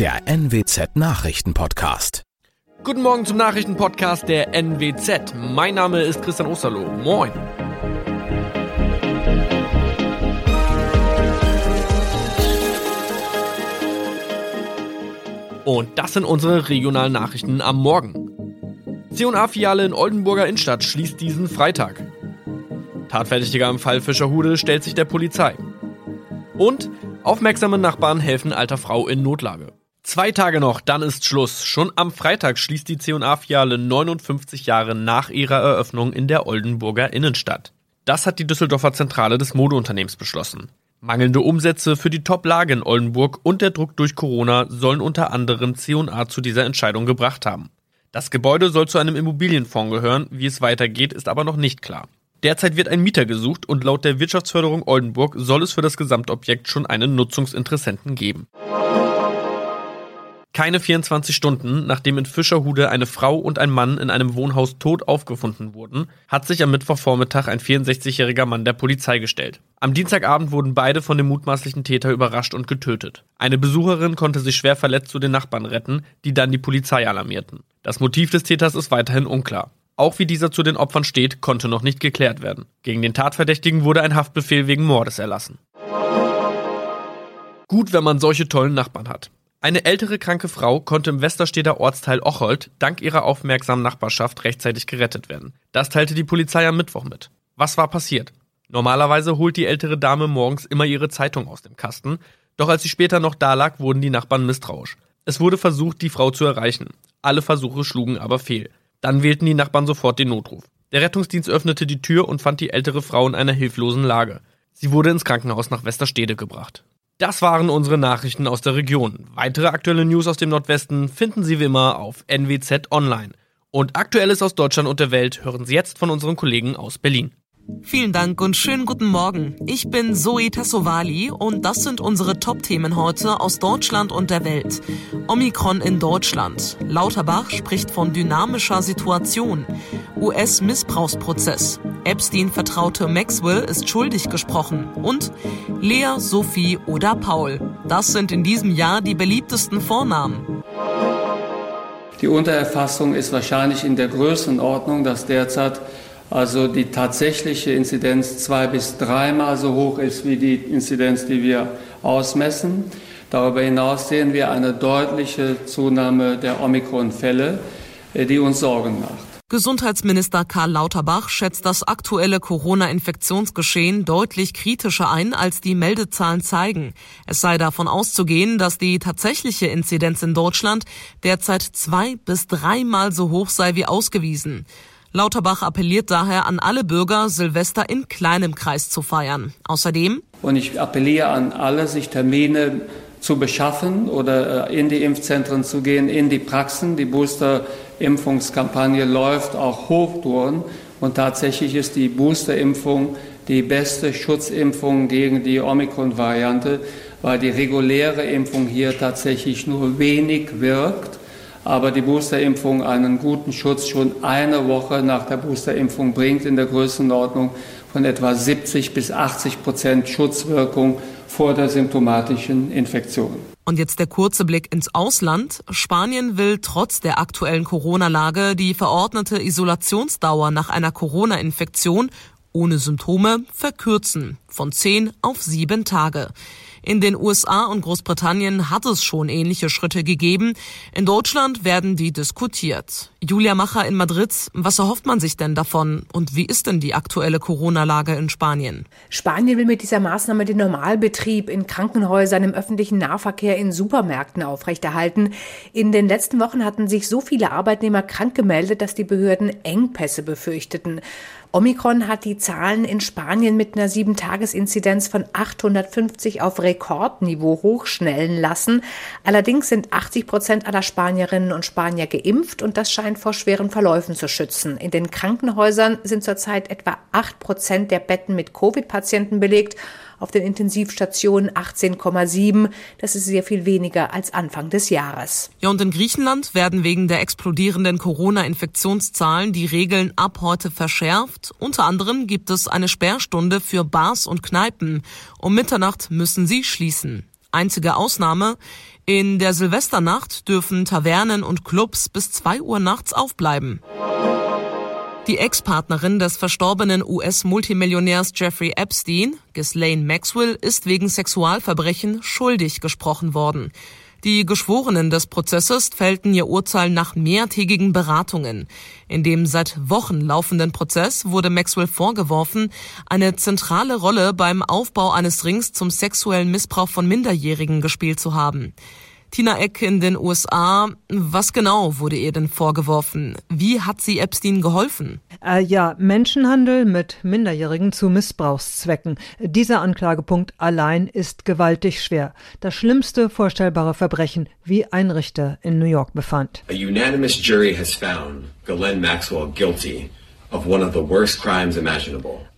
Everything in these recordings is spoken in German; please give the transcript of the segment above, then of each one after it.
der NWZ Nachrichtenpodcast. Guten Morgen zum Nachrichtenpodcast der NWZ. Mein Name ist Christian Osterloh. Moin. Und das sind unsere regionalen Nachrichten am Morgen. C&A-Filiale in Oldenburger Innenstadt schließt diesen Freitag. Tatverdächtiger im Fall Fischerhude stellt sich der Polizei. Und aufmerksame Nachbarn helfen alter Frau in Notlage. Zwei Tage noch, dann ist Schluss. Schon am Freitag schließt die C&A-Filiale 59 Jahre nach ihrer Eröffnung in der Oldenburger Innenstadt. Das hat die Düsseldorfer Zentrale des Modeunternehmens beschlossen. Mangelnde Umsätze für die Top-Lage in Oldenburg und der Druck durch Corona sollen unter anderem C&A zu dieser Entscheidung gebracht haben. Das Gebäude soll zu einem Immobilienfonds gehören, wie es weitergeht, ist aber noch nicht klar. Derzeit wird ein Mieter gesucht und laut der Wirtschaftsförderung Oldenburg soll es für das Gesamtobjekt schon einen Nutzungsinteressenten geben. Keine 24 Stunden, nachdem in Fischerhude eine Frau und ein Mann in einem Wohnhaus tot aufgefunden wurden, hat sich am Mittwochvormittag ein 64-jähriger Mann der Polizei gestellt. Am Dienstagabend wurden beide von dem mutmaßlichen Täter überrascht und getötet. Eine Besucherin konnte sich schwer verletzt zu den Nachbarn retten, die dann die Polizei alarmierten. Das Motiv des Täters ist weiterhin unklar. Auch wie dieser zu den Opfern steht, konnte noch nicht geklärt werden. Gegen den Tatverdächtigen wurde ein Haftbefehl wegen Mordes erlassen. Gut, wenn man solche tollen Nachbarn hat. Eine ältere kranke Frau konnte im Westersteder Ortsteil Ochold dank ihrer aufmerksamen Nachbarschaft rechtzeitig gerettet werden. Das teilte die Polizei am Mittwoch mit. Was war passiert? Normalerweise holt die ältere Dame morgens immer ihre Zeitung aus dem Kasten, doch als sie später noch da lag, wurden die Nachbarn misstrauisch. Es wurde versucht, die Frau zu erreichen. Alle Versuche schlugen aber fehl. Dann wählten die Nachbarn sofort den Notruf. Der Rettungsdienst öffnete die Tür und fand die ältere Frau in einer hilflosen Lage. Sie wurde ins Krankenhaus nach Westerstede gebracht. Das waren unsere Nachrichten aus der Region. Weitere aktuelle News aus dem Nordwesten finden Sie wie immer auf NWZ Online. Und Aktuelles aus Deutschland und der Welt hören Sie jetzt von unseren Kollegen aus Berlin. Vielen Dank und schönen guten Morgen. Ich bin Zoe Tassovali und das sind unsere Top-Themen heute aus Deutschland und der Welt. Omikron in Deutschland. Lauterbach spricht von dynamischer Situation. US-Missbrauchsprozess. Epstein-Vertraute Maxwell ist schuldig gesprochen. Und Lea, Sophie oder Paul. Das sind in diesem Jahr die beliebtesten Vornamen. Die Untererfassung ist wahrscheinlich in der Größenordnung, dass derzeit also die tatsächliche Inzidenz zwei bis dreimal so hoch ist wie die Inzidenz, die wir ausmessen. Darüber hinaus sehen wir eine deutliche Zunahme der Omikron-Fälle, äh, die uns Sorgen macht. Gesundheitsminister Karl Lauterbach schätzt das aktuelle Corona-Infektionsgeschehen deutlich kritischer ein, als die Meldezahlen zeigen. Es sei davon auszugehen, dass die tatsächliche Inzidenz in Deutschland derzeit zwei bis dreimal so hoch sei wie ausgewiesen. Lauterbach appelliert daher an alle Bürger, Silvester in kleinem Kreis zu feiern. Außerdem und ich appelliere an alle, sich Termine zu beschaffen oder äh, in die Impfzentren zu gehen, in die Praxen. Die Booster-Impfungskampagne läuft auch Hochtouren und tatsächlich ist die Boosterimpfung die beste Schutzimpfung gegen die Omikron-Variante, weil die reguläre Impfung hier tatsächlich nur wenig wirkt aber die Boosterimpfung einen guten Schutz schon eine Woche nach der Boosterimpfung bringt, in der Größenordnung von etwa 70 bis 80 Prozent Schutzwirkung vor der symptomatischen Infektion. Und jetzt der kurze Blick ins Ausland. Spanien will trotz der aktuellen Corona-Lage die verordnete Isolationsdauer nach einer Corona-Infektion ohne Symptome verkürzen von zehn auf sieben Tage. In den USA und Großbritannien hat es schon ähnliche Schritte gegeben. In Deutschland werden die diskutiert. Julia Macher in Madrid, was erhofft man sich denn davon und wie ist denn die aktuelle Corona-Lage in Spanien? Spanien will mit dieser Maßnahme den Normalbetrieb in Krankenhäusern, im öffentlichen Nahverkehr, in Supermärkten aufrechterhalten. In den letzten Wochen hatten sich so viele Arbeitnehmer krank gemeldet, dass die Behörden Engpässe befürchteten. Omikron hat die Zahlen in Spanien mit einer 7-Tages-Inzidenz von 850 auf Rekordniveau hochschnellen lassen. Allerdings sind 80 Prozent aller Spanierinnen und Spanier geimpft und das scheint vor schweren Verläufen zu schützen. In den Krankenhäusern sind zurzeit etwa 8 Prozent der Betten mit Covid-Patienten belegt auf den Intensivstationen 18,7. Das ist sehr viel weniger als Anfang des Jahres. Ja, und in Griechenland werden wegen der explodierenden Corona-Infektionszahlen die Regeln ab heute verschärft. Unter anderem gibt es eine Sperrstunde für Bars und Kneipen. Um Mitternacht müssen sie schließen. Einzige Ausnahme, in der Silvesternacht dürfen Tavernen und Clubs bis zwei Uhr nachts aufbleiben. Die Ex-Partnerin des verstorbenen US-Multimillionärs Jeffrey Epstein, Ghislaine Maxwell, ist wegen Sexualverbrechen schuldig gesprochen worden. Die Geschworenen des Prozesses fällten ihr Urteil nach mehrtägigen Beratungen. In dem seit Wochen laufenden Prozess wurde Maxwell vorgeworfen, eine zentrale Rolle beim Aufbau eines Rings zum sexuellen Missbrauch von Minderjährigen gespielt zu haben. Tina Eck in den USA. Was genau wurde ihr denn vorgeworfen? Wie hat sie Epstein geholfen? Äh, ja, Menschenhandel mit Minderjährigen zu Missbrauchszwecken. Dieser Anklagepunkt allein ist gewaltig schwer. Das schlimmste vorstellbare Verbrechen, wie ein Richter in New York befand. A unanimous jury has found Ghislaine Maxwell guilty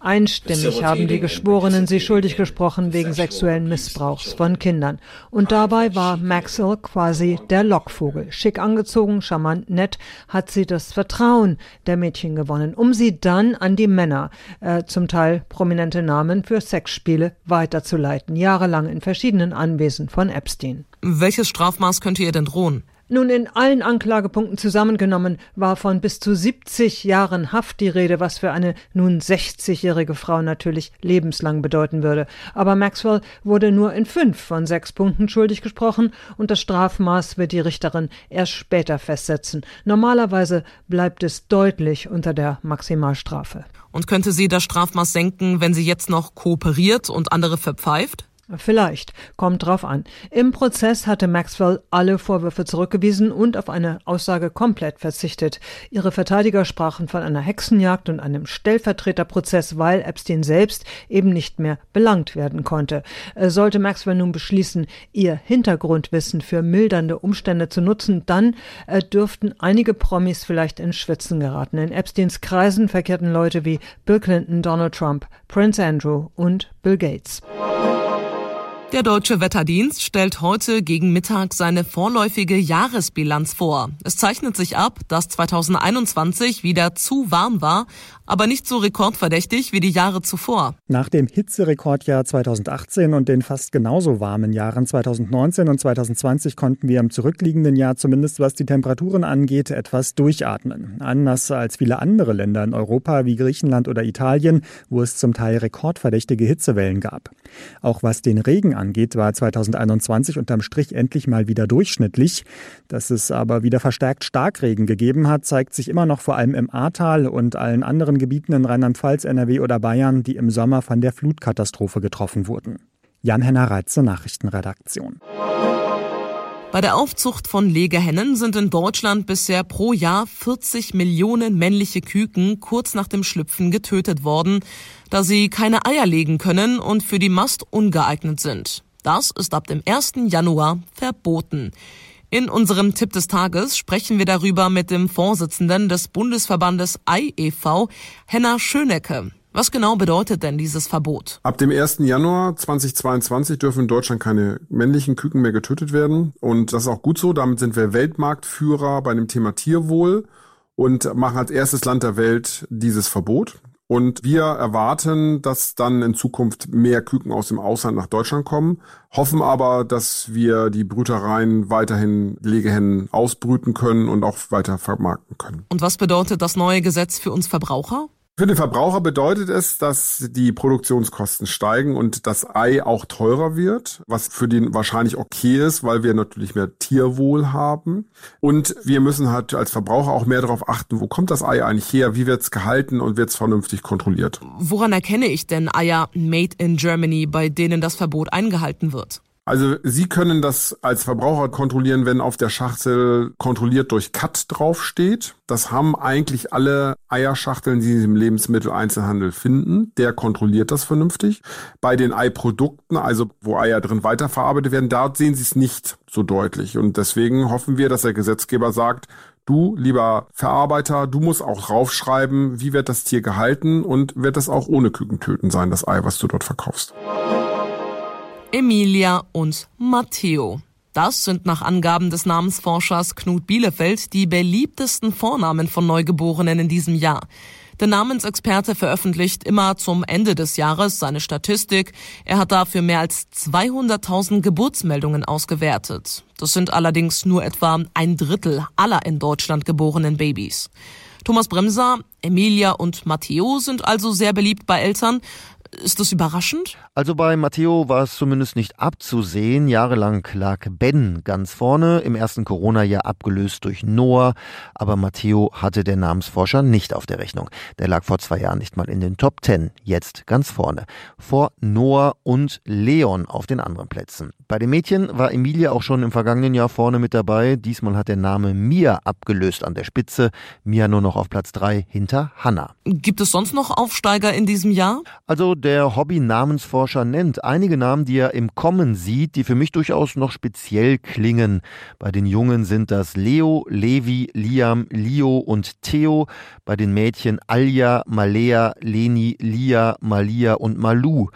Einstimmig haben die Geschworenen sie schuldig gesprochen wegen sexuellen Missbrauchs von Kindern. Und dabei war Maxwell quasi der Lockvogel. Schick angezogen, charmant, nett, hat sie das Vertrauen der Mädchen gewonnen, um sie dann an die Männer, äh, zum Teil prominente Namen für Sexspiele, weiterzuleiten. Jahrelang in verschiedenen Anwesen von Epstein. Welches Strafmaß könnte ihr denn drohen? Nun, in allen Anklagepunkten zusammengenommen war von bis zu 70 Jahren Haft die Rede, was für eine nun 60-jährige Frau natürlich lebenslang bedeuten würde. Aber Maxwell wurde nur in fünf von sechs Punkten schuldig gesprochen und das Strafmaß wird die Richterin erst später festsetzen. Normalerweise bleibt es deutlich unter der Maximalstrafe. Und könnte sie das Strafmaß senken, wenn sie jetzt noch kooperiert und andere verpfeift? Vielleicht, kommt drauf an. Im Prozess hatte Maxwell alle Vorwürfe zurückgewiesen und auf eine Aussage komplett verzichtet. Ihre Verteidiger sprachen von einer Hexenjagd und einem Stellvertreterprozess, weil Epstein selbst eben nicht mehr belangt werden konnte. Äh, sollte Maxwell nun beschließen, ihr Hintergrundwissen für mildernde Umstände zu nutzen, dann äh, dürften einige Promis vielleicht in Schwitzen geraten. In Epsteins Kreisen verkehrten Leute wie Bill Clinton, Donald Trump, Prince Andrew und Bill Gates. Der Deutsche Wetterdienst stellt heute gegen Mittag seine vorläufige Jahresbilanz vor. Es zeichnet sich ab, dass 2021 wieder zu warm war, aber nicht so rekordverdächtig wie die Jahre zuvor. Nach dem Hitzerekordjahr 2018 und den fast genauso warmen Jahren 2019 und 2020 konnten wir im zurückliegenden Jahr zumindest was die Temperaturen angeht etwas durchatmen. Anders als viele andere Länder in Europa wie Griechenland oder Italien, wo es zum Teil rekordverdächtige Hitzewellen gab. Auch was den Regen angeht, war 2021 unterm Strich endlich mal wieder durchschnittlich. Dass es aber wieder verstärkt Starkregen gegeben hat, zeigt sich immer noch vor allem im Ahrtal und allen anderen Gebieten in Rheinland-Pfalz, NRW oder Bayern, die im Sommer von der Flutkatastrophe getroffen wurden. Jan-Henner Reitze, Nachrichtenredaktion. Bei der Aufzucht von Legehennen sind in Deutschland bisher pro Jahr 40 Millionen männliche Küken kurz nach dem Schlüpfen getötet worden, da sie keine Eier legen können und für die Mast ungeeignet sind. Das ist ab dem 1. Januar verboten. In unserem Tipp des Tages sprechen wir darüber mit dem Vorsitzenden des Bundesverbandes Ei e.V., Henna Schönecke. Was genau bedeutet denn dieses Verbot? Ab dem 1. Januar 2022 dürfen in Deutschland keine männlichen Küken mehr getötet werden. Und das ist auch gut so. Damit sind wir Weltmarktführer bei dem Thema Tierwohl und machen als erstes Land der Welt dieses Verbot. Und wir erwarten, dass dann in Zukunft mehr Küken aus dem Ausland nach Deutschland kommen, hoffen aber, dass wir die Brütereien weiterhin Legehennen ausbrüten können und auch weiter vermarkten können. Und was bedeutet das neue Gesetz für uns Verbraucher? Für den Verbraucher bedeutet es, dass die Produktionskosten steigen und das Ei auch teurer wird, was für den wahrscheinlich okay ist, weil wir natürlich mehr Tierwohl haben. Und wir müssen halt als Verbraucher auch mehr darauf achten, wo kommt das Ei eigentlich her, wie wird es gehalten und wird es vernünftig kontrolliert. Woran erkenne ich denn Eier made in Germany, bei denen das Verbot eingehalten wird? Also Sie können das als Verbraucher kontrollieren, wenn auf der Schachtel kontrolliert durch Cut draufsteht. Das haben eigentlich alle Eierschachteln, die Sie im Lebensmitteleinzelhandel finden. Der kontrolliert das vernünftig. Bei den Eiprodukten, also wo Eier drin weiterverarbeitet werden, da sehen Sie es nicht so deutlich. Und deswegen hoffen wir, dass der Gesetzgeber sagt, Du, lieber Verarbeiter, du musst auch draufschreiben, wie wird das Tier gehalten und wird das auch ohne Kükentöten sein, das Ei, was du dort verkaufst. Emilia und Matteo. Das sind nach Angaben des Namensforschers Knut Bielefeld die beliebtesten Vornamen von Neugeborenen in diesem Jahr. Der Namensexperte veröffentlicht immer zum Ende des Jahres seine Statistik. Er hat dafür mehr als 200.000 Geburtsmeldungen ausgewertet. Das sind allerdings nur etwa ein Drittel aller in Deutschland geborenen Babys. Thomas Bremser, Emilia und Matteo sind also sehr beliebt bei Eltern. Ist das überraschend? Also bei Matteo war es zumindest nicht abzusehen. Jahrelang lag Ben ganz vorne, im ersten Corona-Jahr abgelöst durch Noah. Aber Matteo hatte der Namensforscher nicht auf der Rechnung. Der lag vor zwei Jahren nicht mal in den Top Ten, jetzt ganz vorne. Vor Noah und Leon auf den anderen Plätzen. Bei den Mädchen war Emilia auch schon im vergangenen Jahr vorne mit dabei. Diesmal hat der Name Mia abgelöst an der Spitze. Mia nur noch auf Platz drei hinter Hannah. Gibt es sonst noch Aufsteiger in diesem Jahr? Also der Hobby-Namensforscher nennt einige Namen, die er im Kommen sieht, die für mich durchaus noch speziell klingen. Bei den Jungen sind das Leo, Levi, Liam, Leo und Theo. Bei den Mädchen Alja, Malea, Leni, Lia, Malia und Malu.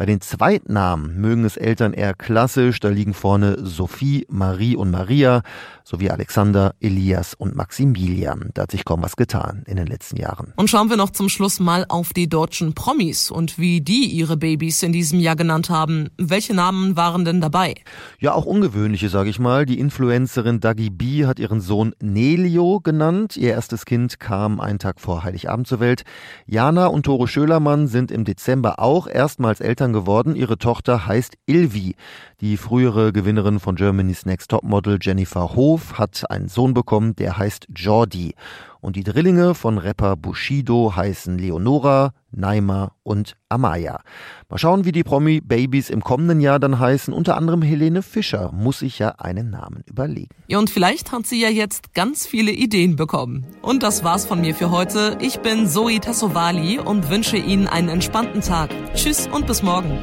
Bei den Zweitnamen mögen es Eltern eher klassisch, da liegen vorne Sophie, Marie und Maria sowie Alexander, Elias und Maximilian. Da hat sich kaum was getan in den letzten Jahren. Und schauen wir noch zum Schluss mal auf die deutschen Promis und wie die ihre Babys in diesem Jahr genannt haben. Welche Namen waren denn dabei? Ja, auch ungewöhnliche, sage ich mal. Die Influencerin Dagi B hat ihren Sohn Nelio genannt. Ihr erstes Kind kam einen Tag vor Heiligabend zur Welt. Jana und Tore Schölermann sind im Dezember auch erstmals Eltern geworden. Ihre Tochter heißt Ilvi. Die frühere Gewinnerin von Germany's Next Topmodel Jennifer Hof hat einen Sohn bekommen, der heißt Jordi. Und die Drillinge von Rapper Bushido heißen Leonora, Naima und Amaya. Mal schauen, wie die Promi-Babys im kommenden Jahr dann heißen. Unter anderem Helene Fischer muss sich ja einen Namen überlegen. Ja, und vielleicht hat sie ja jetzt ganz viele Ideen bekommen. Und das war's von mir für heute. Ich bin Zoe Tassovali und wünsche Ihnen einen entspannten Tag. Tschüss und bis morgen.